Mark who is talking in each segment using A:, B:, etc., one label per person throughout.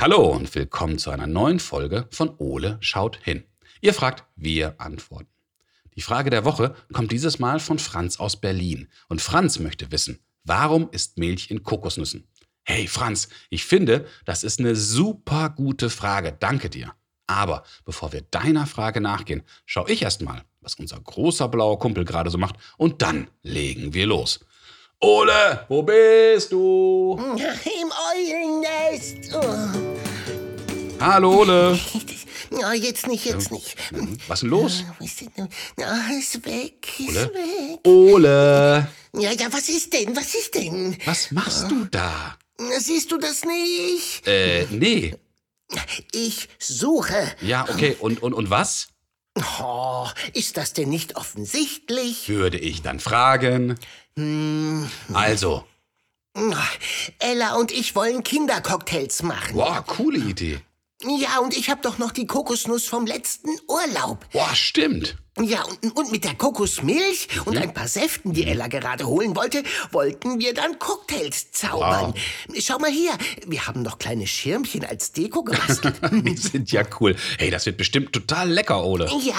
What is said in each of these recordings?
A: Hallo und willkommen zu einer neuen Folge von Ole schaut hin. Ihr fragt, wir antworten. Die Frage der Woche kommt dieses Mal von Franz aus Berlin. Und Franz möchte wissen, warum ist Milch in Kokosnüssen? Hey Franz, ich finde, das ist eine super gute Frage. Danke dir. Aber bevor wir deiner Frage nachgehen, schau ich erst mal, was unser großer blauer Kumpel gerade so macht und dann legen wir los. Ole, wo bist du?
B: Im Eulennest. Oh.
A: Hallo Ole.
B: Ja, jetzt nicht, jetzt nicht.
A: Was ist denn los?
B: Wo ist denn? Ah, ist weg, ist
A: Ole?
B: weg.
A: Ole,
B: Ja, ja, was ist denn, was ist denn?
A: was machst du da?
B: Siehst du das nicht?
A: Äh, nee.
B: Ich suche.
A: Ja, okay. Und, und, und was?
B: Oh, ist das denn nicht offensichtlich?
A: Würde ich dann fragen. Also,
B: Ella und ich wollen Kindercocktails machen.
A: boah, coole Idee.
B: Ja, und ich hab doch noch die Kokosnuss vom letzten Urlaub.
A: Boah, stimmt.
B: Ja, und, und mit der Kokosmilch und ein paar Säften, die Ella gerade holen wollte, wollten wir dann Cocktails zaubern. Schau mal hier, wir haben noch kleine Schirmchen als Deko gebastelt.
A: Die sind ja cool. Hey, das wird bestimmt total lecker, Ole.
B: ja,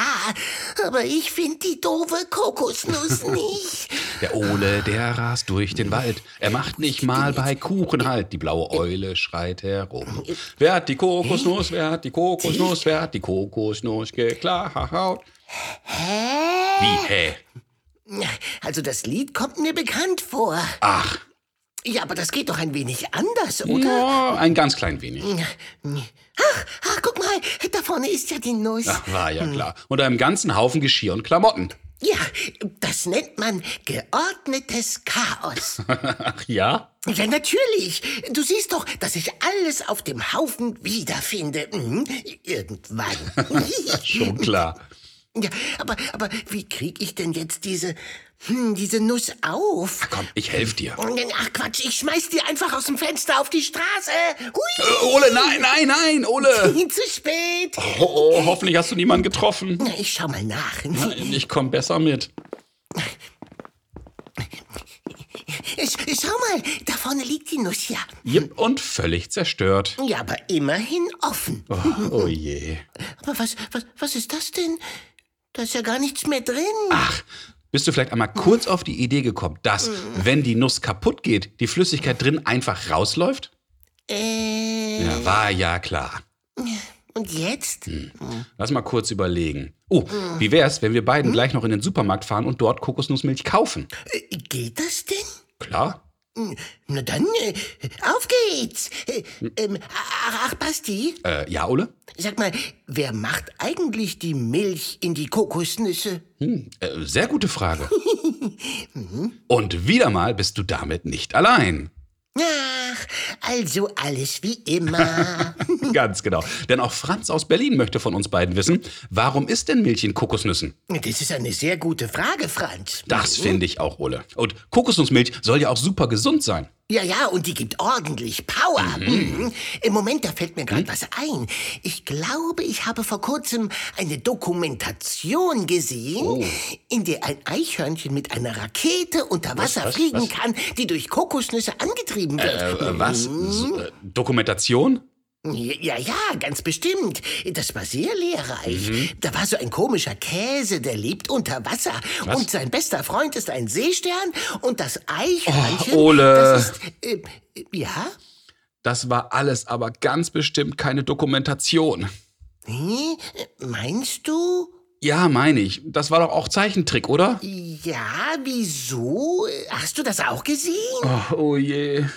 B: aber ich find die doofe Kokosnuss nicht.
A: Der Ole, der rast durch den Wald. Er macht nicht mal bei Kuchen halt. Die blaue Eule schreit herum. Wer hat die Kokosnuss? Wer hat die Kokosnuss? Wer hat die Kokosnuss geklaut?
B: Hä?
A: Wie, hä?
B: Also das Lied kommt mir bekannt vor.
A: Ach,
B: Ja, aber das geht doch ein wenig anders, oder?
A: ja, ein ganz klein wenig.
B: Ach, ach, guck mal, da vorne ist ja die Nuss.
A: Ach, war ja klar. Und einem ganzen Haufen Geschirr und Klamotten.
B: Ja, das nennt man geordnetes Chaos.
A: Ach ja?
B: Ja, natürlich. Du siehst doch, dass ich alles auf dem Haufen wiederfinde. Mhm, irgendwann.
A: Schon klar.
B: Ja, aber, aber wie krieg ich denn jetzt diese, hm, diese Nuss auf?
A: Komm, ich helf dir.
B: Ach Quatsch, ich schmeiß die einfach aus dem Fenster auf die Straße. Hui.
A: Äh, Ole, nein, nein, nein, Ole.
B: Zu spät.
A: Oh, oh, hoffentlich hast du niemanden getroffen.
B: Na, Ich schau mal nach.
A: Nein, ich komm besser mit.
B: Schau mal, da vorne liegt die Nuss ja.
A: Jip, und völlig zerstört.
B: Ja, aber immerhin offen.
A: Oh, oh je.
B: Aber was, was, was ist das denn? Da ist ja gar nichts mehr drin.
A: Ach, bist du vielleicht einmal kurz auf die Idee gekommen, dass, wenn die Nuss kaputt geht, die Flüssigkeit drin einfach rausläuft?
B: Äh,
A: Ja, war ja klar.
B: und jetzt?
A: Lass mal kurz überlegen. Oh, wie wär's, wenn wir beiden gleich noch in den Supermarkt fahren und dort Kokosnussmilch kaufen?
B: Äh, Geht das denn?
A: Klar.
B: Na dann, äh, auf geht's. Äh, ähm, ach, Basti,
A: Äh, ja, Ole?
B: sag mal, wer macht eigentlich die Milch in die Kokosnüsse?
A: Hm, äh, sehr gute Frage. Und wieder mal bist du damit nicht allein.
B: Ach, also alles wie immer.
A: Ganz genau. Denn auch Franz aus Berlin möchte von uns beiden wissen, warum ist denn Milch in Kokosnüssen?
B: das ist eine sehr gute Frage, Franz.
A: Das finde ich auch, Ole. Und Kokosnussmilch soll ja auch super gesund sein.
B: Ja, ja, und die gibt ordentlich Power. Mhm. Im Moment, da fällt mir gerade was ein. Ich glaube, ich habe vor kurzem eine Dokumentation gesehen, in der ein Eichhörnchen mit einer Rakete unter Wasser
A: was,
B: fliegen
A: was?
B: kann, die durch Kokosnüsse angetrieben wird.
A: Äh, äh, was? So, äh, Dokumentation?
B: Ja, ja, ganz bestimmt. Das war sehr lehrreich.
A: Mhm.
B: Da war so ein komischer Käse, der lebt unter Wasser.
A: Was?
B: Und sein bester Freund ist ein Seestern. Und das Eichhörnchen,
A: Oh, Ole.
B: das ist... Äh, ja?
A: Das war alles aber ganz bestimmt keine Dokumentation.
B: Hm? Meinst du?
A: Ja, meine ich. Das war doch auch Zeichentrick, oder?
B: Ja, wieso? Hast du das auch gesehen?
A: Oh, oh je.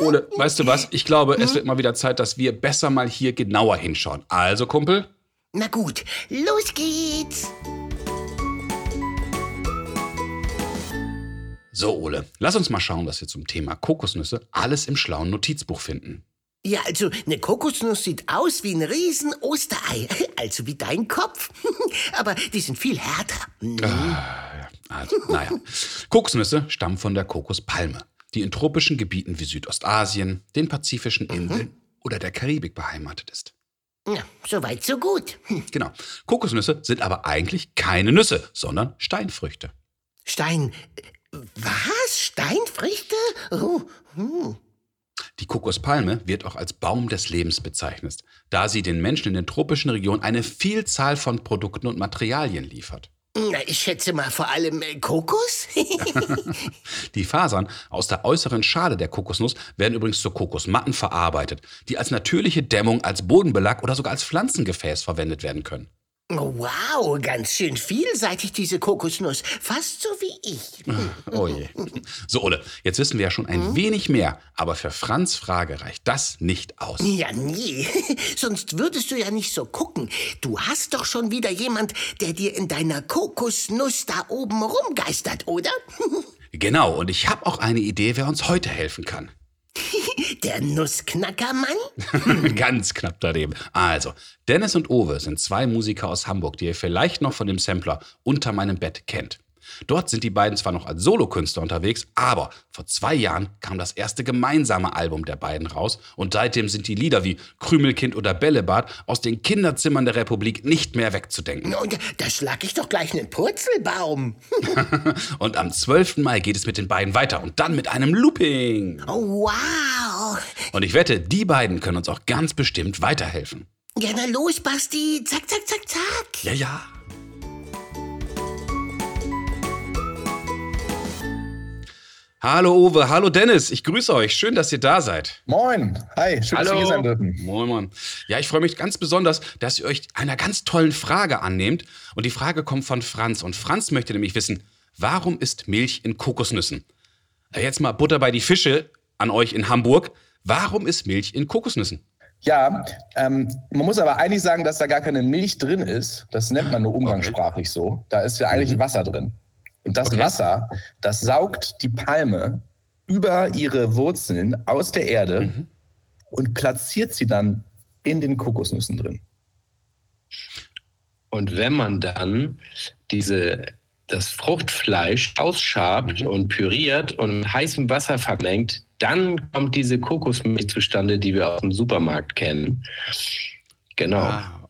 A: Ole, weißt du was? Ich glaube, es wird mal wieder Zeit, dass wir besser mal hier genauer hinschauen. Also, Kumpel?
B: Na gut, los geht's.
A: So, Ole, lass uns mal schauen, was wir zum Thema Kokosnüsse alles im schlauen Notizbuch finden.
B: Ja, also eine Kokosnuss sieht aus wie ein riesen Osterei, also wie dein Kopf. Aber die sind viel härter. Hm.
A: Also, naja. Kokosnüsse stammen von der Kokospalme, die in tropischen Gebieten wie Südostasien, den pazifischen Inseln oder der Karibik beheimatet ist.
B: Ja, soweit so gut. Hm.
A: Genau. Kokosnüsse sind aber eigentlich keine Nüsse, sondern Steinfrüchte.
B: Stein. Was? Steinfrüchte? Oh, hm.
A: Die Kokospalme wird auch als Baum des Lebens bezeichnet, da sie den Menschen in den tropischen Regionen eine Vielzahl von Produkten und Materialien liefert.
B: Na, ich schätze mal vor allem äh, Kokos.
A: Die Fasern aus der äußeren Schale der Kokosnuss werden übrigens zu Kokosmatten verarbeitet, die als natürliche Dämmung, als Bodenbelag oder sogar als Pflanzengefäß verwendet werden können.
B: Wow, ganz schön vielseitig diese Kokosnuss. Fast so wie ich.
A: Oh je. So, Ole, jetzt wissen wir ja schon ein wenig mehr, aber für Franz Frage reicht das nicht aus.
B: Ja, nie. Sonst würdest du ja nicht so gucken. Du hast doch schon wieder jemand, der dir in deiner Kokosnuss da oben rumgeistert, oder?
A: Genau, und ich habe auch eine Idee, wer uns heute helfen kann.
B: Der Nussknackermann?
A: Ganz knapp daneben. Also, Dennis und Owe sind zwei Musiker aus Hamburg, die ihr vielleicht noch von dem Sampler Unter meinem Bett kennt. Dort sind die beiden zwar noch als Solokünstler unterwegs, aber vor zwei Jahren kam das erste gemeinsame Album der beiden raus und seitdem sind die Lieder wie Krümelkind oder Bällebad aus den Kinderzimmern der Republik nicht mehr wegzudenken.
B: Und da schlag ich doch gleich einen Purzelbaum.
A: Und am 12. Mai geht es mit den beiden weiter und dann mit einem Looping.
B: Oh, wow.
A: Und ich wette, die beiden können uns auch ganz bestimmt weiterhelfen.
B: Ja, na los, Basti. Zack, zack, zack, zack.
A: Ja, ja. Hallo Uwe, hallo Dennis, ich grüße euch. Schön, dass ihr da seid.
C: Moin, hi, schön, dass wir hier sein dürfen.
A: Moin, Moin. Ja, ich freue mich ganz besonders, dass ihr euch einer ganz tollen Frage annehmt. Und die Frage kommt von Franz. Und Franz möchte nämlich wissen, warum ist Milch in Kokosnüssen? Jetzt mal Butter bei die Fische an euch in Hamburg. Warum ist Milch in Kokosnüssen?
C: Ja, ähm, man muss aber eigentlich sagen, dass da gar keine Milch drin ist. Das nennt man nur umgangssprachlich so. Da ist ja eigentlich Wasser drin. Und das
A: Okay.
C: Wasser, das saugt die Palme über ihre Wurzeln aus der Erde und platziert sie dann in den Kokosnüssen drin.
D: Und wenn man dann diese, das Fruchtfleisch ausschabt und püriert und mit heißem Wasser vermengt, dann kommt diese Kokosmilch zustande, die wir aus dem Supermarkt kennen. Genau.
A: Ah.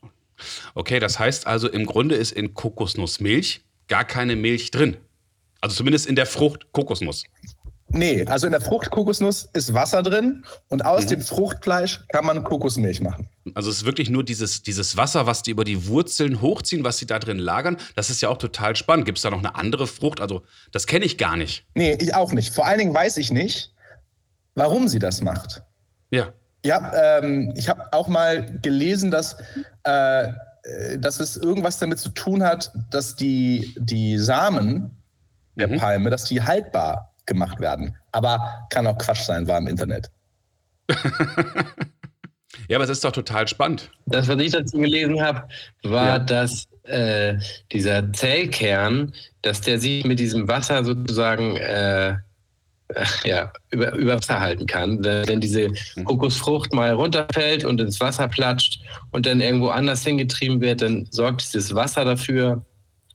A: Okay, das heißt also, im Grunde ist in Kokosnussmilch gar keine Milch drin. Also zumindest in der Frucht Kokosnuss.
C: Nee, also in der Fruchtkokosnuss ist Wasser drin und aus dem Fruchtfleisch kann man Kokosmilch machen.
A: Also es ist wirklich nur dieses, dieses Wasser, was die über die Wurzeln hochziehen, was sie da drin lagern. Das ist ja auch total spannend. Gibt es da noch eine andere Frucht? Also das kenne ich gar nicht.
C: Nee, ich auch nicht. Vor allen Dingen weiß ich nicht, warum sie das macht.
A: Ja.
C: Ja, ähm, ich habe auch mal gelesen, dass, äh, äh, dass es irgendwas damit zu tun hat, dass die, die Samen der
A: Mhm.
C: Palme, dass die haltbar gemacht werden. Aber kann auch Quatsch sein, war im Internet.
A: Ja, aber es ist doch total spannend.
D: Das, was ich dazu gelesen habe, war,
C: Ja.
D: dass äh, dieser Zellkern, dass der sich mit diesem Wasser sozusagen äh, äh, ja, über, über Wasser halten kann. Wenn, diese Kokosfrucht mal runterfällt und ins Wasser platscht und dann irgendwo anders hingetrieben wird, dann sorgt dieses Wasser dafür,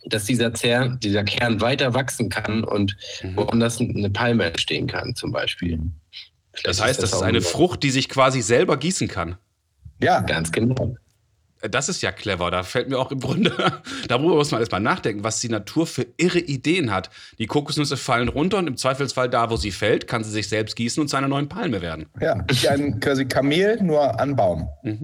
D: dass dieser, Zer dieser Kern weiter wachsen kann und
A: Mhm.
D: woanders eine Palme entstehen kann, zum Beispiel.
A: Das
D: Vielleicht
A: heißt, das ist
D: auch
A: eine. Frucht, die sich quasi selber gießen kann.
C: Ja,
D: Ganz genau.
A: Das ist ja clever. Da fällt mir auch im Grunde, darüber muss man erstmal nachdenken, was die Natur für irre Ideen hat. Die Kokosnüsse fallen runter und im Zweifelsfall da, wo sie fällt, kann sie sich selbst gießen und zu einer neuen Palme werden.
C: ja. Wie ein quasi Kamel, nur an Baum.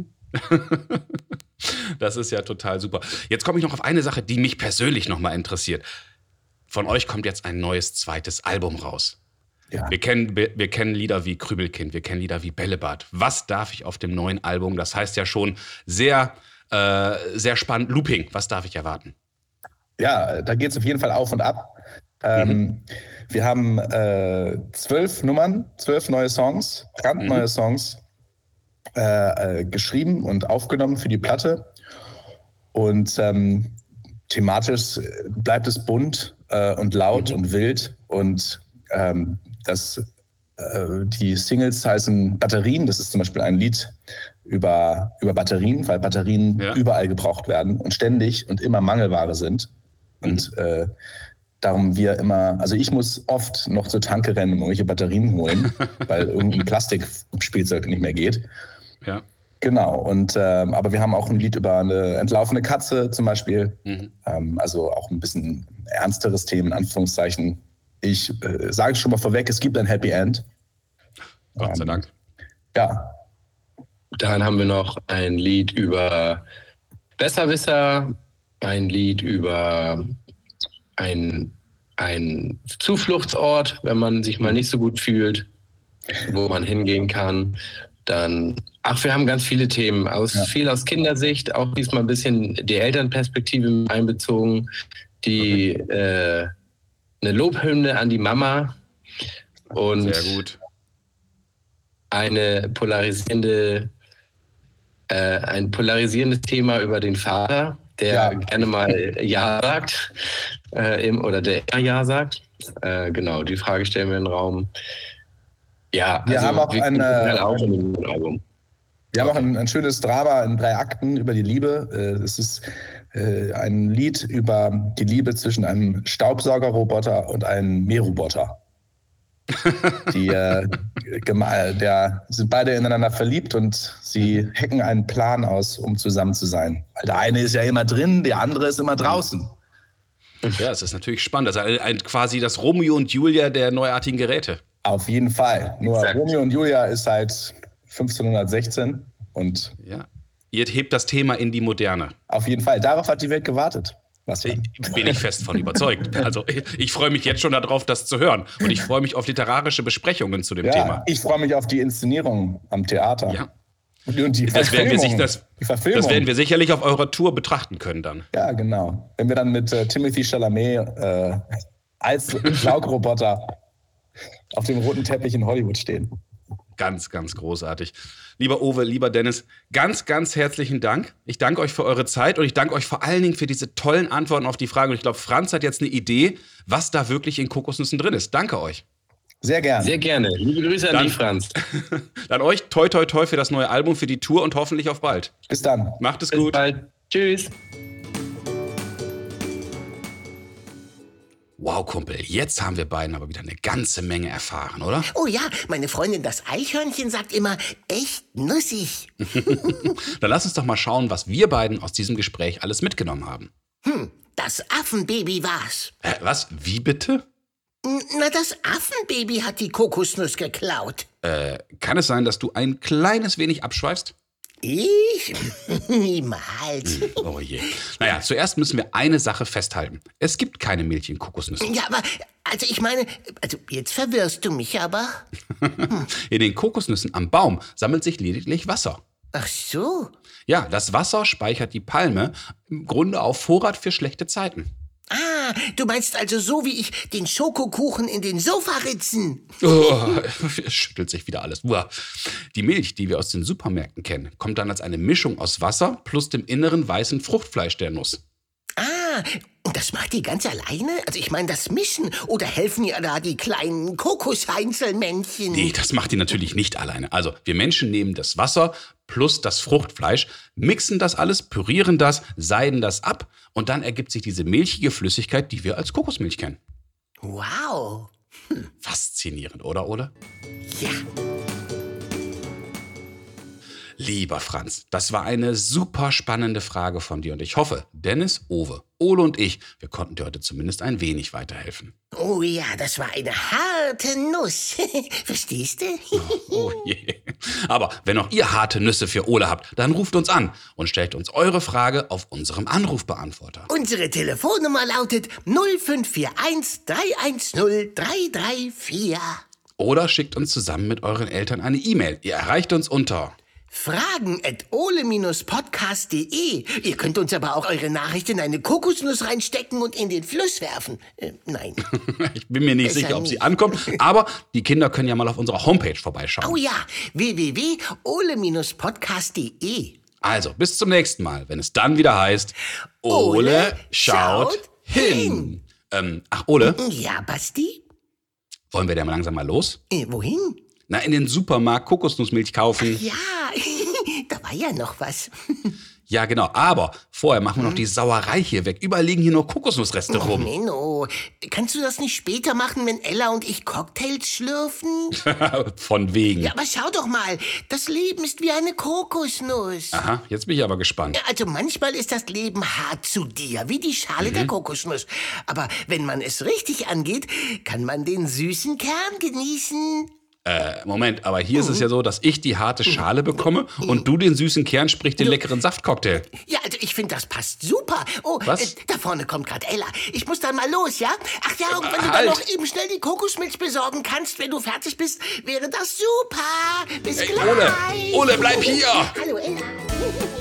A: Das ist ja total super. Jetzt komme ich noch auf eine Sache, die mich persönlich nochmal interessiert. Von euch kommt jetzt ein neues zweites Album raus.
C: Ja.
A: Wir kennen, wir kennen Lieder wie Krübelkind, wir kennen Lieder wie Bällebad. Was darf ich auf dem neuen Album? Das heißt ja schon sehr, äh, sehr spannend. Looping, was darf ich erwarten?
C: Ja, da geht es auf jeden Fall auf und ab. Ähm, Wir haben äh, zwölf Nummern, zwölf neue Songs, brandneue Songs äh, äh, geschrieben und aufgenommen für die Platte. Und ähm, thematisch bleibt es bunt äh, und laut und wild. Und ähm, das, die Singles heißen Batterien. Das ist zum Beispiel ein Lied über, über Batterien, weil Batterien
A: Ja.
C: überall gebraucht werden und ständig und immer Mangelware sind. Und äh, darum wir immer, also ich muss oft noch zur Tanke rennen und irgendwelche Batterien holen, weil irgendein Plastikspielzeug nicht mehr geht.
A: Ja.
C: Genau, und ähm, aber wir haben auch ein Lied über eine entlaufene Katze zum Beispiel.
A: Mhm.
C: Ähm, also auch ein bisschen ernsteres Themen, in Anführungszeichen. Ich äh, sage schon mal vorweg, es gibt ein Happy End.
A: Gott sei
C: Ähm,
A: Dank.
C: Ja.
D: Dann haben wir noch ein Lied über Besserwisser, ein Lied über ein, ein Zufluchtsort, wenn man sich mal nicht so gut fühlt, wo man hingehen kann. Dann, ach, wir haben ganz viele Themen, aus,
C: Ja.
D: viel aus Kindersicht, auch diesmal ein bisschen die Elternperspektive mit einbezogen, die äh, eine Lobhymne an die Mama und eine polarisierende, äh, ein polarisierendes Thema über den Vater, der
C: Ja.
D: gerne mal Ja sagt äh, im, oder der Ja sagt. Äh, genau, die Frage stellen wir in den Raum. Ja, also
C: Wir haben auch eine-
D: auch in dem Album.
C: Wir haben auch ein, ein schönes Drama in drei Akten über die Liebe. Äh, Es ist äh, ein Lied über die Liebe zwischen einem Staubsaugerroboter und einem Mähroboter. Die äh, geme- der sind beide ineinander verliebt und sie hacken einen Plan aus, um zusammen zu sein. Weil der eine ist ja immer drin, der andere ist immer draußen.
A: Ja, es ist natürlich spannend. Das ist ein, ein, quasi das Romeo und Julia der neuartigen Geräte.
C: Auf jeden Fall. Nur
D: Exakt.
C: Romeo und Julia ist seit 1516 und
A: Ja. Ihr hebt das Thema in die Moderne.
C: auf jeden Fall. Darauf hat die Welt gewartet. Was
A: Bin ich fest von überzeugt. Also ich, freue mich jetzt schon darauf, das zu hören. Und ich freue mich auf literarische Besprechungen zu dem
C: Ja,
A: Thema.
C: ich freue mich auf die Inszenierung am Theater.
A: Ja.
C: Und die, und die
A: Das werden, wir sich,
C: Verfilmung.
A: das, das werden wir sicherlich auf eurer Tour betrachten können dann.
C: Ja, genau. Wenn wir dann mit äh, Timothy Chalamet äh, als Saugroboter auf dem roten Teppich in Hollywood stehen.
A: Ganz, ganz großartig. Lieber Owe, lieber Dennis, ganz, ganz herzlichen Dank. Ich danke euch für eure Zeit und ich danke euch vor allen Dingen für diese tollen Antworten auf die Fragen. Und ich glaube, Franz hat jetzt eine Idee, was da wirklich in Kokosnüssen drin ist. Danke euch.
C: Sehr gern.
D: Sehr gerne. Liebe Grüße an
A: Dann-
D: dich, Franz.
A: Dann euch toi, toi, toi für das neue Album, für die Tour und hoffentlich auf bald.
C: Bis dann.
A: Macht es
D: Bis
A: gut.
D: bald. Tschüss.
A: Wow, Kumpel, jetzt haben wir beiden aber wieder eine ganze Menge erfahren, oder?
B: Oh ja, meine Freundin das Eichhörnchen sagt immer, echt nussig.
A: Dann lass uns doch mal schauen, was wir beiden aus diesem Gespräch alles mitgenommen haben.
B: Das Affenbaby war's.
A: Hä, was? Wie bitte?
B: Na, das Affenbaby hat die Kokosnuss geklaut.
A: Äh, kann es sein, dass du ein kleines wenig abschweifst?
B: Ich? Niemals.
A: Oh je. Naja, zuerst müssen wir eine Sache festhalten. Es gibt keine Milch in Kokosnüssen.
B: Ja, aber, also ich meine, also jetzt verwirrst du mich aber.
A: In den Kokosnüssen am Baum sammelt sich lediglich Wasser.
B: Ach so.
A: Ja, das Wasser speichert die Palme im Grunde auf Vorrat für schlechte Zeiten.
B: Ah, du meinst also so wie ich den Schokokuchen in den Sofaritzen.
A: Oh, es schüttelt sich wieder alles. Uah. Die Milch, die wir aus den Supermärkten kennen, kommt dann als eine Mischung aus Wasser plus dem inneren weißen Fruchtfleisch der Nuss.
B: Ah, und das macht die ganz alleine? Also ich meine das Mischen oder helfen ihr da die kleinen Kokosheinzelmännchen?
A: Nee, das macht die natürlich nicht alleine. Also, wir Menschen nehmen das Wasser plus das Fruchtfleisch, mixen das alles, pürieren das, seiden das ab und dann ergibt sich diese milchige Flüssigkeit, die wir als Kokosmilch kennen.
B: Wow.
A: Faszinierend, oder, Ole?
B: Ja.
A: Lieber Franz, das war eine super spannende Frage von dir und ich hoffe, Dennis, Owe, Ole und ich, wir konnten dir heute zumindest ein wenig weiterhelfen.
B: Oh ja, das war eine harte Nuss. Verstehst du?
A: Oh je. Aber wenn auch ihr harte Nüsse für Ole habt, dann ruft uns an und stellt uns eure Frage auf unserem Anrufbeantworter.
B: Unsere Telefonnummer lautet 0541 310 334.
A: Oder schickt uns zusammen mit euren Eltern eine E-Mail. Ihr erreicht uns unter.
B: Fragen at ole-podcast.de. Ihr könnt uns aber auch eure Nachricht in eine Kokosnuss reinstecken und in den Fluss werfen. Äh, nein.
A: Ich bin mir nicht
B: Besser
A: sicher, ob sie ankommt, aber die Kinder können ja mal auf unserer Homepage vorbeischauen.
B: Oh ja, www.ole-podcast.de.
A: Also, bis zum nächsten Mal, wenn es dann wieder heißt, Ole,
B: Ole
A: schaut,
B: schaut
A: hin.
B: hin.
A: Ähm, ach, Ole,
B: Ja, Basti?
A: wollen wir denn mal langsam mal los?
B: Äh, wohin?
A: Na, in den Supermarkt Kokosnussmilch kaufen.
B: Ja, da war ja noch was.
A: Ja, genau. Aber vorher machen wir noch die Sauerei hier weg. Überall liegen hier nur Kokosnussreste rum.
B: Menno, kannst du das nicht später machen, wenn Ella und ich Cocktails schlürfen?
A: Von wegen.
B: Ja, aber schau doch mal, das Leben ist wie eine Kokosnuss.
A: Aha, jetzt bin ich aber gespannt.
B: Ja, Also manchmal ist das Leben hart zu dir, wie die Schale der Kokosnuss. Aber wenn man es richtig angeht, kann man den süßen Kern genießen.
A: Äh, Moment, aber hier ist es ja so, dass ich die harte Schale bekomme und du den süßen Kern, sprich den leckeren Saftcocktail.
B: Ja, also ich finde, das passt super. Oh,
A: Was?
B: Äh, da vorne kommt gerade Ella. Ich muss dann mal los, ja? Ach ja, und wenn du
A: halt.
B: dann noch eben schnell die Kokosmilch besorgen kannst, wenn du fertig bist, wäre das super. Bis
A: Ey,
B: gleich.
A: Ole, Ole, bleib hier.
B: Hallo, Ella.